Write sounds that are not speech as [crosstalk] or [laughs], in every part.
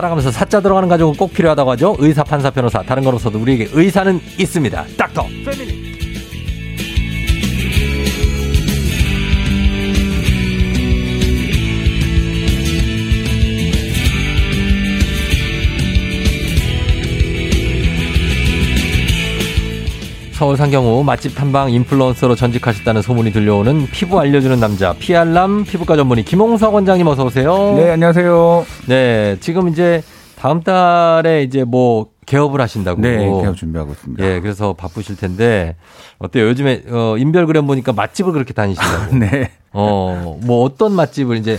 살아가면서 사자 들어가는 가족은 꼭 필요하다고 하죠. 의사, 판사, 변호사. 다른 거로서도 우리에게 의사는 있습니다. 닥터 패밀리. 서울 상경호 맛집 탐방 인플루언서로 전직하셨다는 소문이 들려오는 피부 알려주는 남자 피알람 피부과 전문의 김홍석 원장님 어서 오세요. 네 안녕하세요. 네 지금 이제 다음 달에 이제 뭐 개업을 하신다고. 네 개업 준비하고 있습니다. 예 그래서 바쁘실 텐데 어때요 요즘에 어, 인별그램 보니까 맛집을 그렇게 다니신다고. [laughs] 네. 어 뭐 어떤 맛집을 이제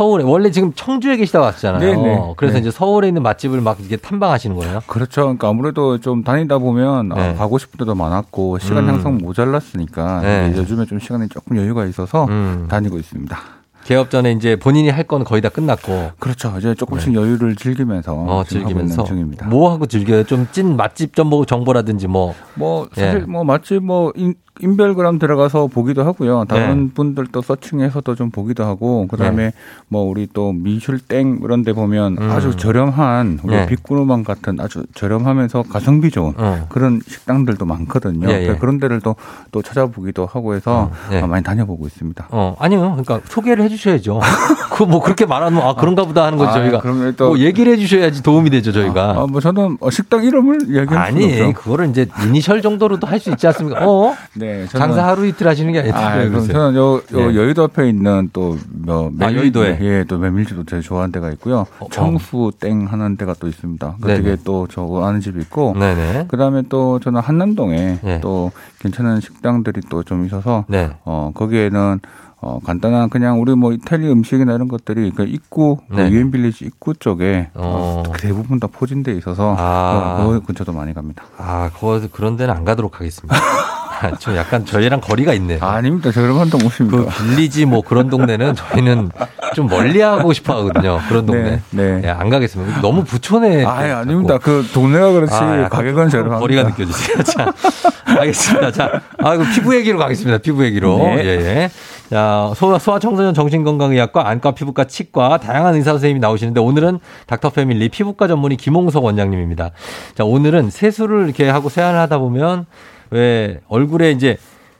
서울에 원래 지금 청주에 계시다 왔잖아요. 네네. 그래서 네. 이제 서울에 있는 맛집을 막 이렇게 탐방하시는 거예요. 그렇죠. 그러니까 아무래도 좀 다니다 보면 아, 네. 아, 가고 싶은 데도 많았고 시간 음. 항상 모자랐으니까 네. 요즘에 좀 시간이 조금 여유가 있어서 음. 다니고 있습니다. 개업 전에 이제 본인이 할 건 거의 다 끝났고. 그렇죠. 이제 조금씩 네. 여유를 즐기면서 어, 즐기면서 중입니다. 뭐 하고 즐겨요? 좀 찐 맛집 정보 정보라든지 뭐. 뭐 사실 예. 뭐 맛집 뭐 인 별그램 들어가서 보기도 하고요. 다른 네. 분들도 서칭해서도 좀 보기도 하고 그다음에 네. 뭐 우리 또 미슐땡 이런 데 보면 음. 아주 저렴한 우리 네. 빅구르망 같은 아주 저렴하면서 가성비 좋은 어. 그런 식당들도 많거든요. 예, 예. 그런 데를 또, 또 찾아보기도 하고 해서 어, 예. 많이 다녀보고 있습니다. 어, 아니요. 그러니까 소개를 해 주셔야죠. [laughs] 그 뭐 그렇게 말하면 아 그런가 보다 하는 거죠, 아, 저희가. 그러면 또뭐 얘기를 해 주셔야지 도움이 되죠, 저희가. 아, 뭐 저는 식당 이름을 얘기할 아니, 그거를 이제 이니셜 정도로도 할 수 있지 않습니까? 어? [laughs] 네. 저는, 장사 하루 이틀 하시는 게 아니에요. 아, 저는 요, 요 네. 여의도 앞에 있는 또 뭐 아, 여의도에 예, 또 메밀집도 되게 좋아하는 데가 있고요. 어, 어. 청수 땡 하는 데가 또 있습니다. 그 되게 또저 아는 집이 있고 네네. 그다음에 또 저는 한남동에 네. 또 괜찮은 식당들이 또 좀 있어서 네. 어 거기에는 어, 간단한 그냥 우리 뭐 이탈리 음식이나 이런 것들이 그 입구 그 네. 유엔 빌리지 입구 쪽에 어. 어. 대부분 다 포진돼 있어서 아. 어, 그 근처도 많이 갑니다. 아, 거 그런 데는 안 가도록 하겠습니다. [laughs] 좀 약간 저희랑 거리가 있네요. 아, 아닙니다. 저 그런 한도 못습니다. 그 빌리지 뭐 그런 동네는 저희는 좀 멀리 하고 싶어 하거든요. 그런 동네. 네. 네. 야, 안 가겠습니다. 너무 부촌에. 아, 아닙니다. 그 동네가 그렇지 아, 가격은 저렴합니다. 거리가 느껴지세요. [laughs] 자, 알겠습니다. 자, 아, 이거 피부 얘기로 가겠습니다. 피부 얘기로. 네. 예, 예. 자, 소아, 소아청소년 정신건강의학과 안과 피부과 치과 다양한 의사 선생님이 나오시는데 오늘은 닥터 패밀리 피부과 전문의 김홍석 원장님입니다. 자, 오늘은 세수를 이렇게 하고 세안을 하다 보면 왜 얼굴에 이제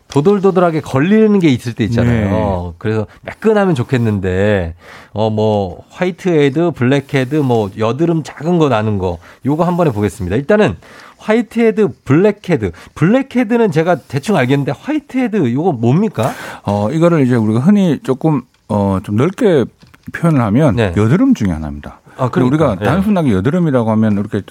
도돌도돌하게 걸리는 게 있을 때 있잖아요. 네. 그래서 매끈하면 좋겠는데 어 뭐 화이트 헤드, 블랙 헤드, 뭐 여드름 작은 거 나는 거 요거 한 번에 보겠습니다. 일단은 화이트 헤드, 블랙 헤드. 블랙 헤드는 제가 대충 알겠는데 화이트 헤드 요거 뭡니까? 어 이거를 이제 우리가 흔히 조금 어 좀 넓게 표현을 하면 네. 여드름 중에 하나입니다. 아, 그러니까. 우리가 예. 단순하게 여드름이라고 하면 이렇게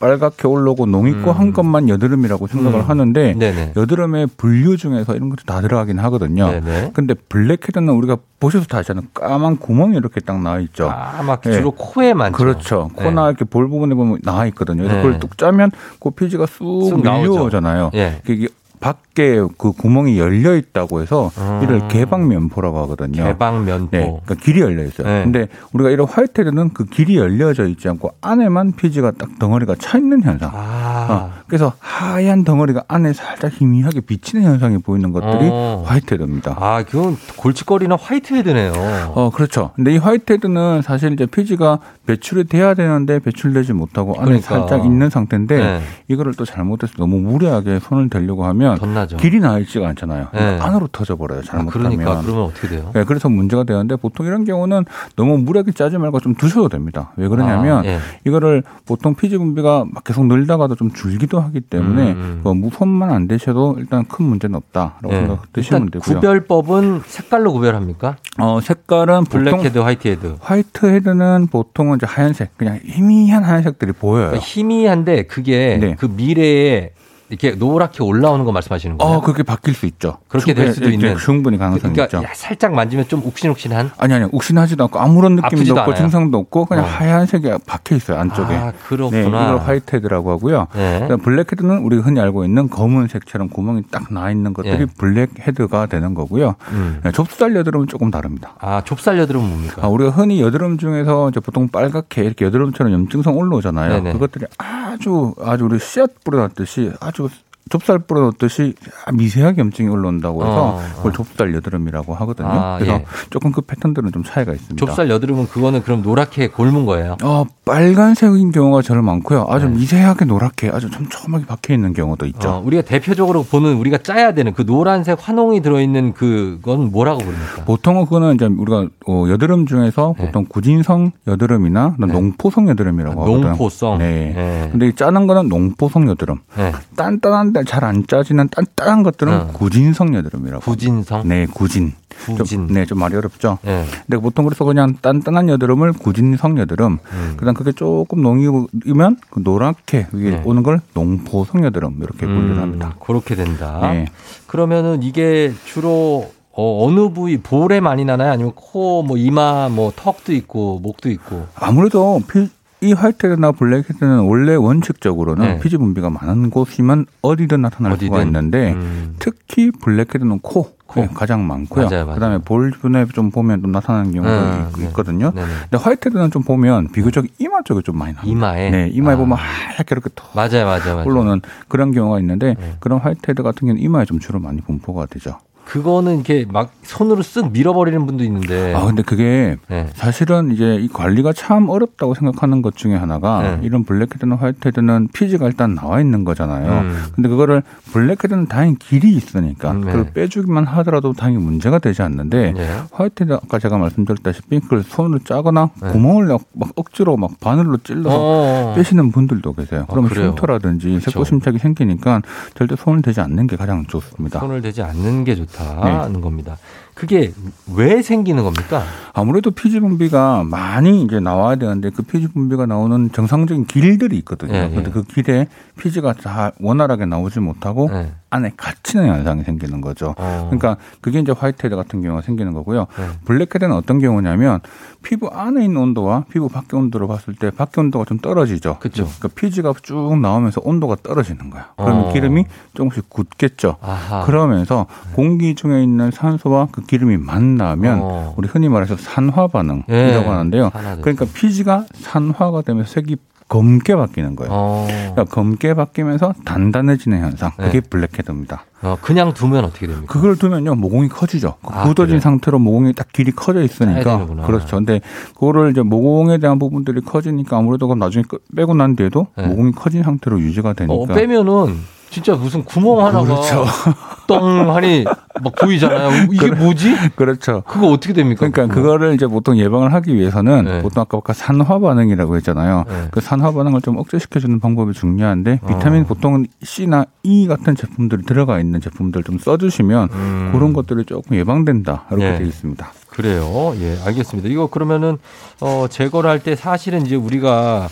빨갛게 올라오고 농 있고 음. 한 것만 여드름이라고 생각을 음. 하는데 네네. 여드름의 분류 중에서 이런 것도 다 들어가긴 하거든요. 네네. 근데 블랙헤드는 우리가 보셔서 다 아시잖아요. 까만 구멍이 이렇게 딱 나와 있죠. 아, 막 네. 주로 네. 코에 많죠. 그렇죠. 네. 코나 이렇게 볼 부분에 보면 나와 있거든요. 그래서 네. 그걸 뚝 짜면 그 피지가 쑥 밀려오잖아요. 예. 이게 밖에 그 구멍이 열려 있다고 해서 음. 이를 개방면포라고 하거든요. 개방면포. 네, 그러니까 길이 열려 있어요. 네. 근데 우리가 이런 화이트에는 그 길이 열려져 있지 않고 안에만 피지가 딱 덩어리가 차 있는 현상. 아. 어, 그래서 하얀 덩어리가 안에 살짝 희미하게 비치는 현상이 보이는 것들이 어. 화이트헤드입니다. 아, 그건 골칫거리는 화이트헤드네요. 어, 그렇죠. 근데 이 화이트헤드는 사실 이제 피지가 배출이 돼야 되는데 배출되지 못하고 안에 그러니까. 살짝 있는 상태인데 네. 이거를 또 잘못해서 너무 무리하게 손을 대려고 하면 덧나죠. 길이 나 있지가 않잖아요. 네. 안으로 터져 버려요. 잘못하면. 아, 그러니까 그러면 어떻게 돼요? 네, 그래서 문제가 되는데 보통 이런 경우는 너무 무리하게 짜지 말고 좀 두셔도 됩니다. 왜 그러냐면 아, 예. 이거를 보통 피지 분비가 막 계속 늘다가도 좀 줄기도 하기 때문에 음. 뭐 무선만 안 되셔도 일단 큰 문제는 없다라고 네. 생각드시면 되고요. 구별법은 색깔로 구별합니까? 어 색깔은 블랙 헤드, 화이트 헤드. 화이트 헤드는 보통은 이제 하얀색, 그냥 희미한 하얀색들이 보여요. 그러니까 희미한데 그게 네. 그 미래에 이렇게 노랗게 올라오는 거 말씀하시는 거예요? 어, 그렇게 바뀔 수 있죠. 그렇게 될 수도 있는 충분히 가능성이 그러니까 있죠. 살짝 만지면 좀 욱신욱신한? 아니 아니 욱신하지도 않고 아무런 느낌도 없고 않아요? 증상도 없고 그냥 어. 하얀색이 박혀 있어요 안쪽에. 아 그렇구나. 네, 이걸 화이트헤드라고 하고요. 네. 블랙헤드는 우리가 흔히 알고 있는 검은색처럼 구멍이 딱 나 있는 것들이 네. 블랙헤드가 되는 거고요. 음. 네, 좁쌀 여드름은 조금 다릅니다. 아 좁쌀 여드름은 뭡니까? 아, 우리가 흔히 여드름 중에서 이제 보통 빨갛게 이렇게 여드름처럼 염증성 올라오잖아요. 네네. 그것들이 아주 아주 우리 씨앗 뿌려놨듯이 아주 truth. 좁쌀 뿌려 놓듯이 미세하게 염증이 올라온다고 해서 어, 어. 그걸 좁쌀 여드름이라고 하거든요. 아, 그래서 예. 조금 그 패턴들은 좀 차이가 있습니다. 좁쌀 여드름은 그거는 그럼 노랗게 골문 거예요? 어, 빨간색인 경우가 저는 많고요. 아주 네. 미세하게 노랗게 아주 촘촘하게 박혀 있는 경우도 있죠. 어, 우리가 대표적으로 보는 우리가 짜야 되는 그 노란색 환홍이 들어 있는 그건 뭐라고 부릅니까? 보통은 그거는 이제 우리가 어, 여드름 중에서 네. 보통 구진성 여드름이나 네. 농포성 여드름이라고 아, 하거든요. 농포성. 네. 네. 근데 이 짜는 거는 농포성 여드름. 네. 단단한데 잘 안 짜지는 단단한 것들은 어. 구진성 여드름이라고. 구진성? 네, 구진. 구진. 좀, 네, 좀 말이 어렵죠. 네. 근데 보통 그래서 그냥 단단한 여드름을 구진성 여드름. 음. 그다음 그게 조금 농이면 그 노랗게 위에 네. 오는 걸 농포성 여드름 이렇게 분류를 음, 합니다. 그렇게 된다. 네. 그러면은 이게 주로 어, 어느 부위 볼에 많이 나나요? 아니면 코, 뭐 이마, 뭐 턱도 있고 목도 있고. 아무래도 피, 이 화이트헤드나 블랙헤드는 원래 원칙적으로는 네. 피지 분비가 많은 곳이면 어디든 나타날 어디든. 수가 있는데 음. 특히 블랙헤드는 코, 코. 가장 많고요. 맞아요, 맞아요. 그다음에 볼 주변에 좀 보면 좀 나타나는 경우도 음, 있거든요. 네. 근데 화이트헤드는 좀 보면 비교적 이마 쪽에 좀 많이 나요. 이마에. 네, 이마에 아. 보면 하얗게 이렇게 톡 맞아요, 맞아요, 맞아요. 올라오는 그런 경우가 있는데 네. 그런 화이트헤드 같은 경우는 이마에 좀 주로 많이 분포가 되죠. 그거는 이렇게 막 손으로 쓱 밀어버리는 분도 있는데. 아, 근데 그게 네. 사실은 이제 이 관리가 참 어렵다고 생각하는 것 중에 하나가 네. 이런 블랙헤드나 화이트헤드는 피지가 일단 나와 있는 거잖아요. 음. 근데 그거를 블랙헤드는 다행히 길이 있으니까 음, 네. 그걸 빼주기만 하더라도 당연히 문제가 되지 않는데 네. 화이트헤드 아까 제가 말씀드렸다시피 그걸 손으로 짜거나 네. 구멍을 막 억지로 막 바늘로 찔러서 어어. 빼시는 분들도 계세요. 그러면 아, 흉터라든지 색소침착이 생기니까 절대 손을 대지 않는 게 가장 좋습니다. 손을 대지 않는 게 좋다. 좋다는 네. 겁니다. 그게 왜 생기는 겁니까? 아무래도 피지 분비가 많이 이제 나와야 되는데 그 피지 분비가 나오는 정상적인 길들이 있거든요. 네, 그런데 네. 그 길에 피지가 다 원활하게 나오지 못하고 네. 안에 갇히는 현상이 생기는 거죠. 어. 그러니까 그게 이제 화이트헤드 같은 경우가 생기는 거고요. 네. 블랙헤드는 어떤 경우냐면 피부 안에 있는 온도와 피부 밖의 온도를 봤을 때 밖의 온도가 좀 떨어지죠. 그렇죠. 그러니까 피지가 쭉 나오면서 온도가 떨어지는 거예요. 그러면 어. 기름이 조금씩 굳겠죠. 아하. 그러면서 공기 중에 있는 산소와 그 기름이 만나면 어. 우리 흔히 말해서 산화 반응이라고 네. 하는데요. 그러니까 피지가 산화가 되면 색이 검게 바뀌는 거예요. 어. 그러니까 검게 바뀌면서 단단해지는 현상. 그게 네. 블랙헤드입니다. 어, 그냥 두면 어떻게 됩니까? 그걸 두면요 모공이 커지죠. 아, 굳어진 그래? 상태로 모공이 딱 길이 커져 있으니까 그렇죠. 근데 그거를 이제 모공에 대한 부분들이 커지니까 아무래도 그 나중에 빼고 난 뒤에도 네. 모공이 커진 상태로 유지가 되니까 어, 빼면은 진짜 무슨 구멍 하나가 그렇죠. 똥하니 막 보이잖아요. [laughs] 이게 그래, 뭐지? 그렇죠. 그거 어떻게 됩니까? 그러니까 그거? 그거 를 이제 보통 예방을 하기 위해서는 네. 보통 아까 아까 산화 반응이라고 했잖아요. 네. 그 산화 반응을 좀 억제시켜 주는 방법이 중요한데 어. 비타민 어. 보통은 C나 E 같은 제품들이 들어가 있는 제품들 좀 써주시면 음. 그런 것들이 조금 예방된다 이렇게 네. 되어 있습니다. 그래요. 예, 알겠습니다. 이거 그러면은 어 제거를 할 때 사실은 이제 우리가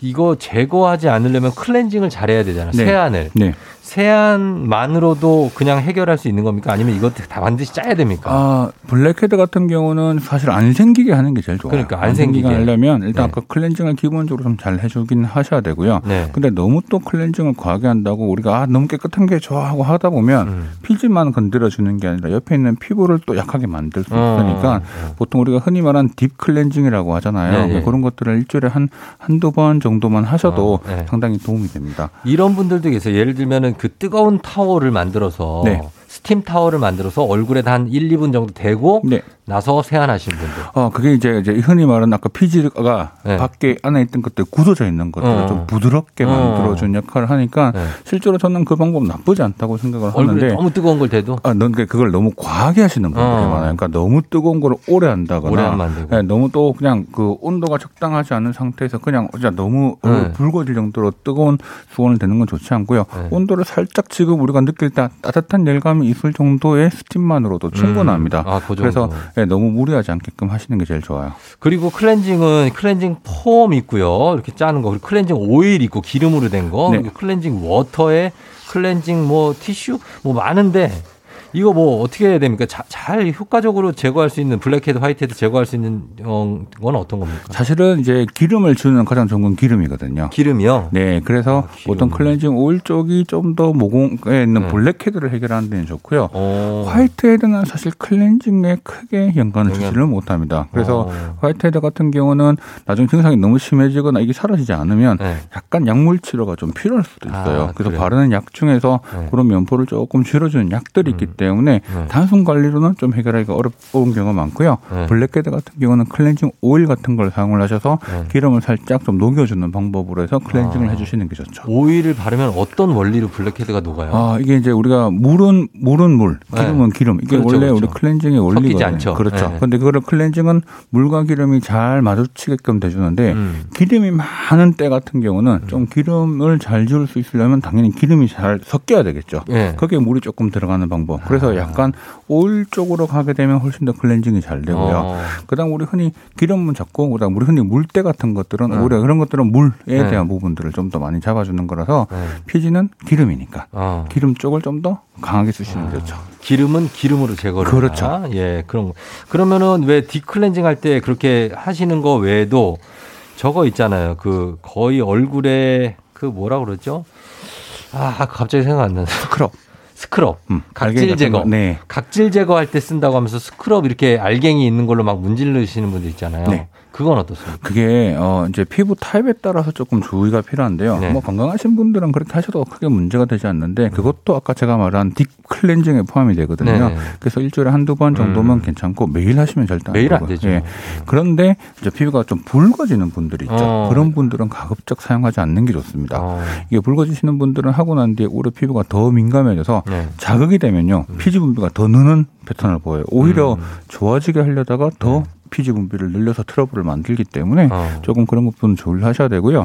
이거 제거하지 않으려면 클렌징을 잘해야 되잖아요. 네. 세안을. 네. 세안만으로도 그냥 해결할 수 있는 겁니까? 아니면 이것도 다 반드시 짜야 됩니까? 아, 블랙헤드 같은 경우는 사실 안 생기게 하는 게 제일 좋아요. 그러니까 안, 안 생기게 하려면 일단 네. 아까 클렌징을 기본적으로 좀 잘 해주긴 하셔야 되고요. 네. 근데 너무 또 클렌징을 과하게 한다고 우리가 아, 너무 깨끗한 게 좋아하고 하다 보면 음. 피지만 건드려주는 게 아니라 옆에 있는 피부를 또 약하게 만들 수 어, 있으니까 어, 어. 보통 우리가 흔히 말하는 딥 클렌징이라고 하잖아요. 네, 네. 그런 것들을 일주일에 한 한두 번 정도만 하셔도 어, 네. 상당히 도움이 됩니다. 이런 분들도 계세요. 예를 들면은 그 뜨거운 타월을 만들어서 네. 스팀 타월을 만들어서 얼굴에다 한 1, 2분 정도 대고 네. 나서 세안하시는 분들. 어, 그게 이제, 이제 흔히 말하는 아까 피지가 네. 밖에 안에 있던 것들 굳어져 있는 것들을 어. 좀 부드럽게 어. 만들어준 역할을 하니까 네. 실제로 저는 그 방법 나쁘지 않다고 생각을 하는데. 너무 뜨거운 걸 대도? 아, 넌 그걸 너무 과하게 하시는 분들이 어. 많아요. 그러니까 너무 뜨거운 걸 오래 한다거나. 오래 만들고. 네, 너무 또 그냥 그 온도가 적당하지 않은 상태에서 그냥 진짜 너무 네. 붉어질 정도로 뜨거운 손을 대는 건 좋지 않고요. 네. 온도를 살짝 지금 우리가 느낄 때 따뜻한 열감이 있을 정도의 스팀만으로도 충분합니다. 음. 아, 그 그래서 네, 너무 무리하지 않게끔 하시는 게 제일 좋아요. 그리고 클렌징은 클렌징 폼 있고요. 이렇게 짜는 거. 그리고 클렌징 오일 있고 기름으로 된 거. 네. 클렌징 워터에 클렌징 뭐 티슈 뭐 많은데 이거 뭐 어떻게 해야 됩니까? 자, 잘 효과적으로 제거할 수 있는 블랙헤드, 화이트헤드 제거할 수 있는 건 어떤 겁니까? 사실은 이제 기름을 주는 가장 좋은 건 기름이거든요. 기름이요? 네, 그래서 아, 보통 클렌징 오일 쪽이 좀 더 모공에 있는 네. 블랙헤드를 해결하는 데는 좋고요. 오. 화이트헤드는 사실 클렌징에 크게 연관을 주지를 못합니다. 그래서 오. 화이트헤드 같은 경우는 나중에 증상이 너무 심해지거나 이게 사라지지 않으면 네. 약간 약물 치료가 좀 필요할 수도 있어요. 아, 그래서 바르는 약 중에서 네. 그런 면포를 조금 줄여주는 약들이 있기 음. 때문에 네. 단순 관리로는 좀 해결하기가 어려운 경우가 많고요. 네. 블랙헤드 같은 경우는 클렌징 오일 같은 걸 사용을 하셔서 네. 기름을 살짝 좀 녹여주는 방법으로 해서 클렌징을 아. 해주시는 게 좋죠. 오일을 바르면 어떤 원리로 블랙헤드가 녹아요? 아 이게 이제 우리가 물은 물은 물, 네. 기름은 기름. 이게 그렇죠, 원래 그렇죠. 우리 클렌징의 원리거든요. 않죠. 그렇죠. 그런데 네. 그거를 클렌징은 물과 기름이 잘 마주치게끔 돼주는데 음. 기름이 많은 때 같은 경우는 음. 좀 기름을 잘 지울 수 있으려면 당연히 기름이 잘 섞여야 되겠죠. 네. 거기에 물이 조금 들어가는 방법. 그래서 아. 약간 오일 쪽으로 가게 되면 훨씬 더 클렌징이 잘 되고요. 어. 그다음 우리 흔히 기름은 잡고 그다음 우리 흔히 물때 같은 것들은 네. 오히려 그런 것들은 물에 네. 대한 부분들을 좀 더 많이 잡아주는 거라서 네. 피지는 기름이니까 어. 기름 쪽을 좀 더 강하게 쓰시는 게 아. 좋죠. 기름은 기름으로 제거를 그렇죠. 하나? 예, 거. 그러면은 왜 딥클렌징 할 때 그렇게 하시는 거 외에도 저거 있잖아요. 그 거의 얼굴에 그 뭐라 그러죠? 아, 갑자기 생각 안 나네. 스크럽. 스크럽. 음, 각질 제거. 네. 각질 제거할 때 쓴다고 하면서 스크럽 이렇게 알갱이 있는 걸로 막 문질르시는 분들 있잖아요. 네. 그건 어떻습니까? 그게 어 이제 피부 타입에 따라서 조금 주의가 필요한데요. 네. 뭐 건강하신 분들은 그렇게 하셔도 크게 문제가 되지 않는데 그것도 아까 제가 말한 딥 클렌징에 포함이 되거든요. 네. 그래서 일주일에 한두 번 정도면 음. 괜찮고 매일 하시면 절대 안 매일 안 되죠. 예. 그런데 이제 피부가 좀 붉어지는 분들이 있죠. 어. 그런 분들은 가급적 사용하지 않는 게 좋습니다. 어. 이게 붉어지시는 분들은 하고 난 뒤에 오히려 피부가 더 민감해져서 네. 자극이 되면요. 음. 피지 분비가 더 느는 패턴을 보여요. 오히려 음. 좋아지게 하려다가 더 네. 피지 분비를 늘려서 트러블을 만들기 때문에 어. 조금 그런 부분은 조율하셔야 되고요.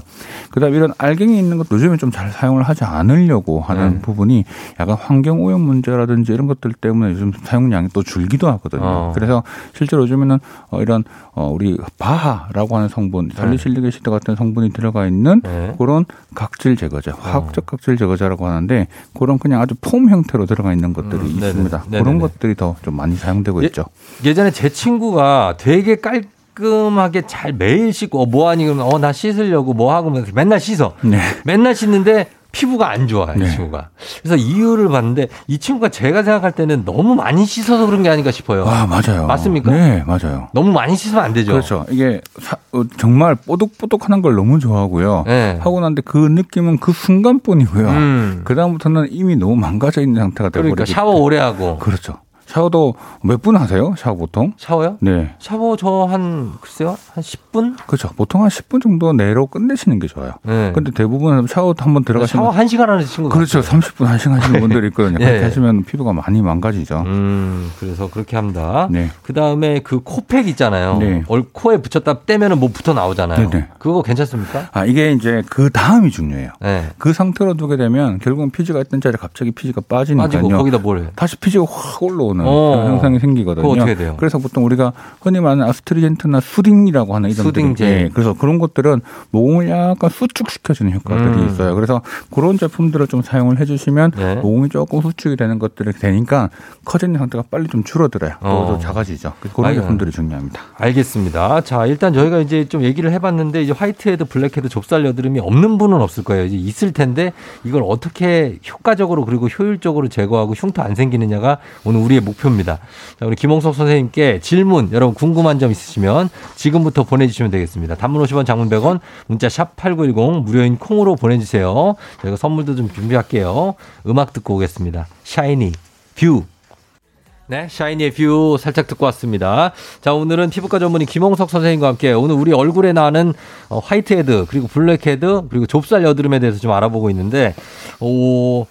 그다음 에 이런 알갱이 있는 것도 요즘에 좀 잘 사용을 하지 않으려고 하는 네. 부분이 약간 환경 오염 문제라든지 이런 것들 때문에 요즘 사용량이 또 줄기도 하거든요. 어. 그래서 실제로 요즘에는 어 이런 어 우리 바하라고 하는 성분, 살리실리게 시드 같은 성분이 들어가 있는 네. 그런 각질 제거제, 화학적 각질 제거제라고 하는데 그런 그냥 아주 폼 형태로 들어가 있는 것들이 음, 있습니다. 네네. 그런 네네. 것들이 더 좀 많이 사용되고 예, 있죠. 예전에 제 친구가 되게 깔끔하게 잘 매일 씻고 어, 뭐 하니 그러면 어 나 씻으려고 뭐 하고 맨날 씻어. 네. 맨날 씻는데 피부가 안 좋아요, 네. 이 친구가. 그래서 이유를 봤는데 이 친구가 제가 생각할 때는 너무 많이 씻어서 그런 게 아닌가 싶어요. 아, 맞아요. 맞습니까? 네, 맞아요. 너무 많이 씻으면 안 되죠. 그렇죠. 이게 사, 어, 정말 뽀득뽀득하는 걸 너무 좋아하고요. 네. 하고 난데 그 느낌은 그 순간뿐이고요. 음. 그 다음부터는 이미 너무 망가져 있는 상태가 되버리고 그러니까 샤워 오래 하고. 그렇죠. 샤워도 몇 분 하세요? 샤워 보통? 샤워요? 네. 샤워 저 한 글쎄요 한 10분? 그렇죠. 보통 한 10분 정도 내로 끝내시는 게 좋아요. 네. 근데 대부분 샤워 한번 들어가시면 샤워 1 시간 하는 친구 그렇죠. 같아요. 30분 1 시간 하시는 분들이 있거든요. [laughs] 네. 그렇게 하시면 피부가 많이 망가지죠. 음, 그래서 그렇게 합니다. 네. 그 다음에 그 코팩 있잖아요. 네. 얼 코에 붙였다 떼면은 뭐 붙어 나오잖아요. 네네. 네. 그거 괜찮습니까? 아, 이게 이제 그 다음이 중요해요. 네. 그 상태로 두게 되면 결국은 피지가 있던 자리에 갑자기 피지가 빠지니까요. 빠지고 거기다 뭘 해? 다시 피지가 확 올라오는 어. 현상이 생기거든요. 어떻게 돼요? 그래서 보통 우리가 흔히 말하는 astringent나 soothing이라고 하는 이런 soothing제. 네, 그래서 그런 것들은 모공을 약간 수축시켜주는 효과들이 음. 있어요. 그래서 그런 제품들을 좀 사용을 해주시면 네. 모공이 조금 수축이 되는 것들이 되니까 커지는 상태가 빨리 좀 줄어들어요. 또 어. 작아지죠. 그런 아유. 제품들이 중요합니다. 알겠습니다. 자 일단 저희가 이제 좀 얘기를 해봤는데 이제 whitehead, blackhead, 좁쌀 여드름이 없는 분은 없을 거예요. 이제 있을 텐데 이걸 어떻게 효과적으로 그리고 효율적으로 제거하고 흉터 안 생기느냐가 오늘 우리의 목표입니다. 자, 우리 김홍석 선생님께 질문, 여러분 궁금한 점 있으시면 지금부터 보내주시면 되겠습니다. 단문 50원, 장문 100원, 문자 샵 8910, 무료인 콩으로 보내주세요. 저희가 선물도 좀 준비할게요. 음악 듣고 오겠습니다. 샤이니, 뷰. 네, 샤이니의 뷰 살짝 듣고 왔습니다. 자, 오늘은 피부과 전문의 김홍석 선생님과 함께 오늘 우리 얼굴에 나는 어, whitehead, 그리고 블랙헤드, 그리고 좁쌀 여드름에 대해서 좀 알아보고 있는데, 오,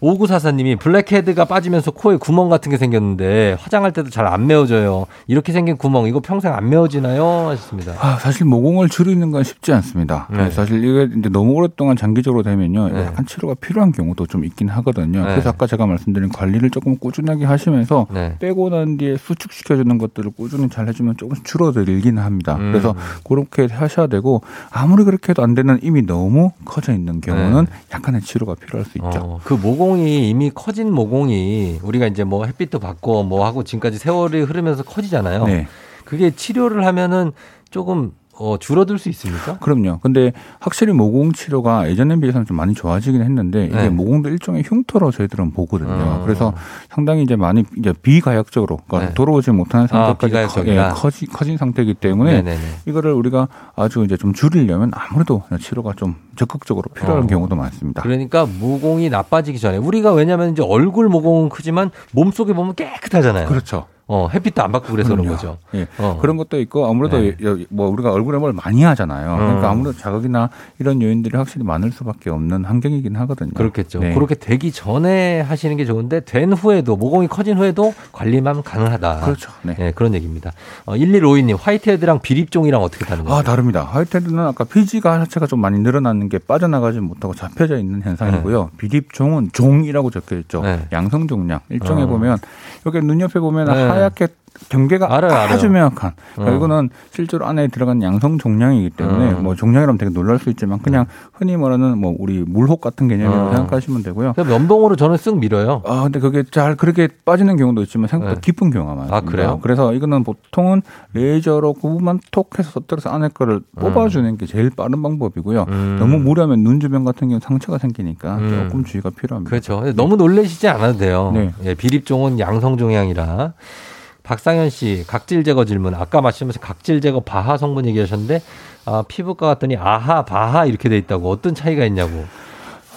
오구사사님이 blackhead가 빠지면서 코에 구멍 같은 게 생겼는데 화장할 때도 잘 안 메워져요. 이렇게 생긴 구멍 이거 평생 안 메워지나요? 하셨습니다. 아, 사실 모공을 줄이는 건 쉽지 않습니다. 네. 사실 이게 이제 너무 오랫동안 장기적으로 되면요. 네. 약간 치료가 필요한 경우도 좀 있긴 하거든요. 네. 그래서 아까 제가 말씀드린 관리를 조금 꾸준하게 하시면서 네. 빼고 난 뒤에 수축시켜주는 것들을 꾸준히 잘 해주면 조금 줄어들긴 합니다. 음. 그래서 그렇게 하셔야 되고 아무리 그렇게 해도 안 되는 이미 너무 커져 있는 경우는 네. 약간의 치료가 필요할 수 있죠. 어, 그 모공 모공이 이미 커진 모공이 우리가 이제 뭐 햇빛도 받고 뭐 하고 지금까지 세월이 흐르면서 커지잖아요. 네. 그게 치료를 하면은 조금 어, 줄어들 수 있습니까? 그럼요. 근데 확실히 모공 치료가 예전에 비해서는 좀 많이 좋아지긴 했는데 이게 네. 모공도 일종의 흉터로 저희들은 보거든요. 음. 그래서 상당히 이제 많이 이제 비가역적으로 그러니까 네. 돌아오지 못하는 아, 상태까지 아, 커, 예, 커진 상태이기 때문에 네네네. 이거를 우리가 아주 이제 좀 줄이려면 아무래도 치료가 좀 적극적으로 필요한 어. 경우도 많습니다. 그러니까 모공이 나빠지기 전에 우리가 왜냐하면 이제 얼굴 모공은 크지만 몸 속에 보면 깨끗하잖아요. 그렇죠. 어, 햇빛도 안 받고 그래서 그런 거죠. 예. 어. 그런 것도 있고 아무래도 네. 뭐 우리가 얼굴에 뭘 많이 하잖아요. 어. 그러니까 아무래도 자극이나 이런 요인들이 확실히 많을 수밖에 없는 환경이긴 하거든요. 그렇겠죠. 네. 그렇게 되기 전에 하시는 게 좋은데 된 후에도 모공이 커진 후에도 관리만 가능하다. 그렇죠. 네. 네 그런 얘기입니다. 어, 1152님 화이트헤드랑 비립종이랑 어떻게 다른 거예요? 아, 다릅니다. 화이트헤드는 아까 피지가 자체가 좀 많이 늘어나는 게 빠져나가지 못하고 잡혀져 있는 현상이고요. 네. 비립종은 종이라고 적혀 있죠. 네. 양성 종양. 일종에 어. 보면 여기 눈 옆에 보면 네. 하얗게 경계가 알아요, 아주 알아요. 명확한. 그러니까 어. 이거는 실제로 안에 들어간 양성 종양이기 때문에 어. 뭐 종양이라면 되게 놀랄 수 있지만 그냥 흔히 말하는 뭐 우리 물혹 같은 개념이라고 어. 생각하시면 되고요. 면봉으로 저는 쓱 밀어요. 아 근데 그게 잘 그렇게 빠지는 경우도 있지만 생각보다 네. 깊은 경우가 많습니다. 아 그래요? 그래서 이거는 보통은 레이저로 그 부분만 톡 해서 터뜨려서 안에 거를 음. 뽑아주는 게 제일 빠른 방법이고요. 음. 너무 무리하면 눈 주변 같은 경우 상처가 생기니까 음. 조금 주의가 필요합니다. 그렇죠. 너무 놀래시지 않아도 돼요. 네. 예, 비립종은 양성 종양이라. 박상현 씨 각질 제거 질문. 아까 말씀하신 각질 제거 바하 성분 얘기하셨는데 아, 피부과 갔더니 아하 바하 이렇게 돼 있다고 어떤 차이가 있냐고.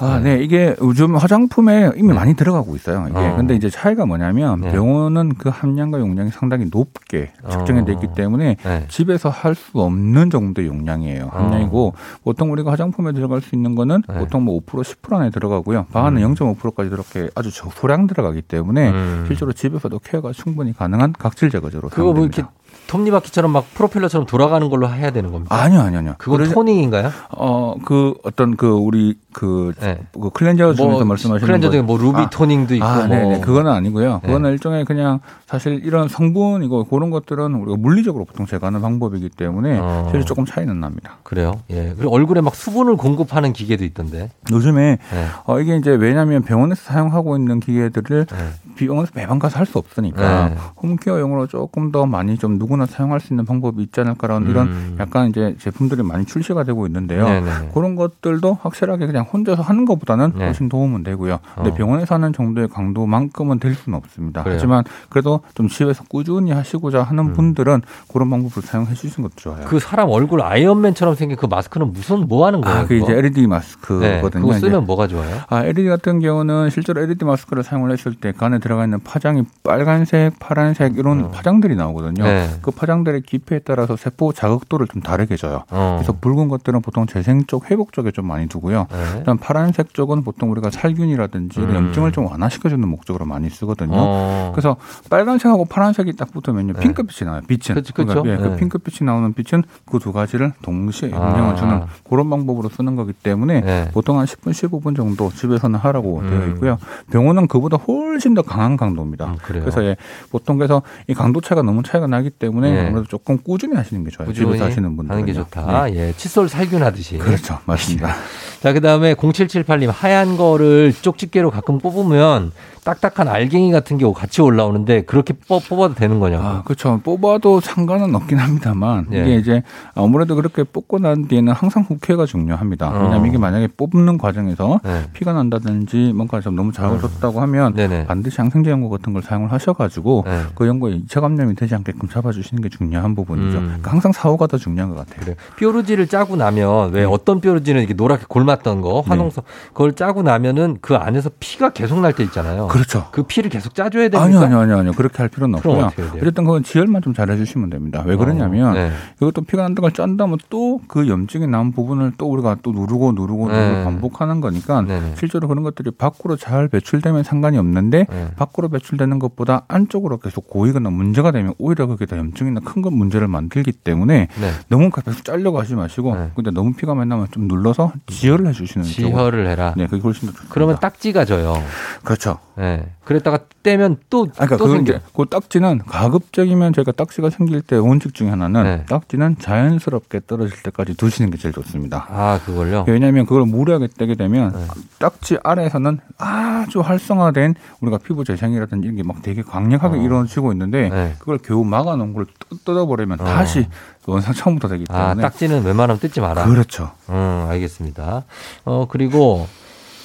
아, 네. 이게 요즘 화장품에 이미 네. 많이 들어가고 있어요. 이게. 어. 근데 이제 차이가 뭐냐면 네. 병원은 그 함량과 용량이 상당히 높게 측정이 돼 있기 어. 때문에 네. 집에서 할 수 없는 정도의 용량이에요. 어. 함량이고 어. 보통 우리가 화장품에 들어갈 수 있는 거는 네. 보통 뭐 5% 10% 안에 들어가고요. 방안은 음. 0.5%까지 이렇게 아주 소량 들어가기 때문에 음. 실제로 집에서도 케어가 충분히 가능한 각질 제거제로 그거 뭐 이렇게 톱니바퀴처럼 막 프로펠러처럼 돌아가는 걸로 해야 되는 겁니다. 아니요, 아니요, 아니요. 그건 toning인가요? 어, 그 어떤 그 우리 그, 네. 그 클렌저 중에서 뭐, 말씀하시는 클렌저 중에 뭐 루비 아, toning도 있고 아, 네, 네. 그거는 아니고요. 네. 그거는 일종의 그냥 사실 이런 성분이고 그런 것들은 우리가 물리적으로 보통 제거하는 방법이기 때문에 어. 사실 조금 차이는 납니다. 그래요? 예. 그리고 얼굴에 막 수분을 공급하는 기계도 있던데. 요즘에 네. 어, 이게 이제 왜냐하면 병원에서 사용하고 있는 기계들을 네. 병원에서 매번 가서 할 수 없으니까 네. 홈케어용으로 조금 더 많이 좀 누구나 사용할 수 있는 방법이 있지 않을까라는 음. 이런 약간 이제 제품들이 많이 출시가 되고 있는데요. 네네. 그런 것들도 확실하게 그냥 혼자서 하는 것보다는 네. 훨씬 도움은 되고요. 근데 어. 병원에서 하는 정도의 강도만큼은 될 수는 없습니다. 그래요. 하지만 그래도 좀 집에서 꾸준히 하시고자 하는 음. 분들은 그런 방법을 사용해 주시는 것도 좋아요. 그 사람 얼굴 아이언맨처럼 생긴 그 마스크는 무슨 뭐 하는 거예요? 아, 그 이제 LED 마스크거든요. 네. 그거 쓰면. 뭐가 좋아요? 아, LED 같은 경우는 실제로 LED 마스크를 사용을 했을 때 그 안에 들어가 있는 파장이 빨간색, 파란색 이런 어. 파장들이 나오거든요. 네. 그 파장들의 깊이에 따라서 세포 자극도를 좀 다르게 줘요. 어. 그래서 붉은 것들은 보통 재생 쪽, 회복 쪽에 좀 많이 두고요. 네. 그다음 파란색 쪽은 보통 우리가 살균이라든지 음. 염증을 좀 완화시켜주는 목적으로 많이 쓰거든요. 어. 그래서 빨간색하고 파란색이 딱 붙으면요 네. 핑크빛이 나와요. 빛은. 그치, 그렇죠. 그러니까 예, 그 네. 핑크빛이 나오는 빛은 그 두 가지를 동시에 영향을 아. 주는 그런 방법으로 쓰는 거기 때문에 네. 보통 한 10분, 15분 정도 집에서는 하라고 음. 되어 있고요. 병원은 그보다 훨씬 더 강한 강도입니다. 음, 그래서 예, 보통 그래서 이 강도 차가 너무 차이가 나기 때문에 네. 아무래도 조금 꾸준히 하시는 게 좋아요. 꾸준히 집에서 하시는 분들 하는 게 좋다. 네. 예, 칫솔 살균하듯이. 그렇죠, 맞습니다. [laughs] 자, 그 다음에 0778님 하얀 거를 쪽집게로 가끔 뽑으면 딱딱한 알갱이 같은 게 같이 올라오는데 그렇게 뽑아도 되는 거냐고. 아, 그렇죠. 뽑아도 상관은 없긴 합니다만 예. 이게 이제 아무래도 그렇게 뽑고 난 뒤에는 항상 국회가 중요합니다. 어. 왜냐하면 이게 만약에 뽑는 과정에서 네. 피가 난다든지 뭔가 좀 너무 자극을 줬다고 하면 네네. 반드시 항생제 연고 같은 걸 사용을 하셔가지고 네. 그 연고에 2차 감염이 되지 않게끔 잡아주시는 게 중요한 부분이죠. 음. 그러니까 항상 사후가 더 중요한 것 같아요. 그래. 뾰루지를 짜고 나면 왜 네. 어떤 뾰루지는 이렇게 노랗게 골맞던 거 화농성 네. 그걸 짜고 나면은 그 안에서 피가 계속 날 때 있잖아요. 그렇죠. 그 피를 계속 짜줘야 됩니까? 아니요, 아니요, 아니요, 아니요. 그렇게 할 필요는 없고요. 어쨌든 그건 지혈만 좀 잘해주시면 됩니다. 왜 그러냐면 어, 네. 이것도 피가 난다는 걸 짠다면 또 그 염증이 난 부분을 또 우리가 또 누르고 누르고 네. 누르고 반복하는 거니까 네. 실제로 그런 것들이 밖으로 잘 배출되면 상관이 없는데 네. 밖으로 배출되는 것보다 안쪽으로 계속 고이거나 문제가 되면 오히려 그게 더 염증이나 큰 건 문제를 만들기 때문에 네. 너무 계속 짤려고 하지 마시고 네. 근데 너무 피가 많이 나면 좀 눌러서 지혈을 해주시는 지혈을 해라. 네, 그게 훨씬 더 좋습니다. 그러면 딱지가 져요. 그렇죠. 네. 그랬다가 떼면 또, 아, 그러니까 또 생겨. 그 딱지는 가급적이면 저희가 딱지가 생길 때 원칙 중에 하나는 네. 딱지는 자연스럽게 떨어질 때까지 두시는 게 제일 좋습니다. 아, 그걸요? 왜냐하면 그걸 무리하게 떼게 되면 네. 딱지 아래에서는 아주 활성화된 우리가 피부 재생이라든지 이런 게 막 되게 강력하게 어. 이루어지고 있는데 네. 그걸 겨우 막아놓은 걸 뜯어버리면 어. 다시 원상 처음부터 되기 아, 때문에. 아, 딱지는 웬만하면 뜯지 마라. 그렇죠. 음, 알겠습니다. 어, 그리고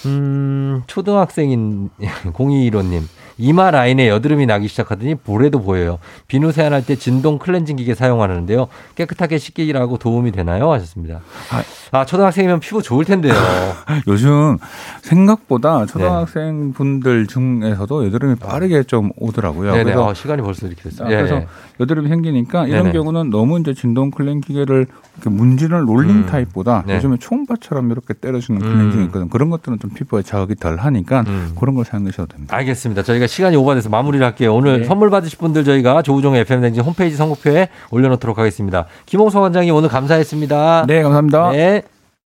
음, 초등학생인 [laughs] 0215님. 이마 라인에 여드름이 나기 시작하더니 볼에도 보여요. 비누 세안할 때 진동 클렌징 기계 사용하는데요. 깨끗하게 씻기라고 도움이 되나요? 하셨습니다. 아, 아 초등학생이면 피부 좋을 텐데요. [laughs] 요즘 생각보다 초등학생 분들 중에서도 여드름이 빠르게 좀 오더라고요. 네네. 그래서 아, 시간이 벌써 이렇게 됐어요. 아, 그래서 예. 여드름이 생기니까 이런 네네. 경우는 너무 이제 진동 클렌 기계를 이렇게 문지를 롤링 음. 타입보다 네. 요즘에 총바처럼 이렇게 때려주는 클렌징이 음. 있거든. 그런 것들은 좀 피부에 자극이 덜 하니까 음. 그런 걸 사용하셔도 됩니다. 알겠습니다. 저희가 시간이 오버돼서 마무리를 할게요. 오늘 네. 선물 받으실 분들 저희가 조우종 FM 댕진 홈페이지 선곡표에 올려놓도록 하겠습니다. 김홍석 원장님 오늘 감사했습니다. 네, 감사합니다. 네.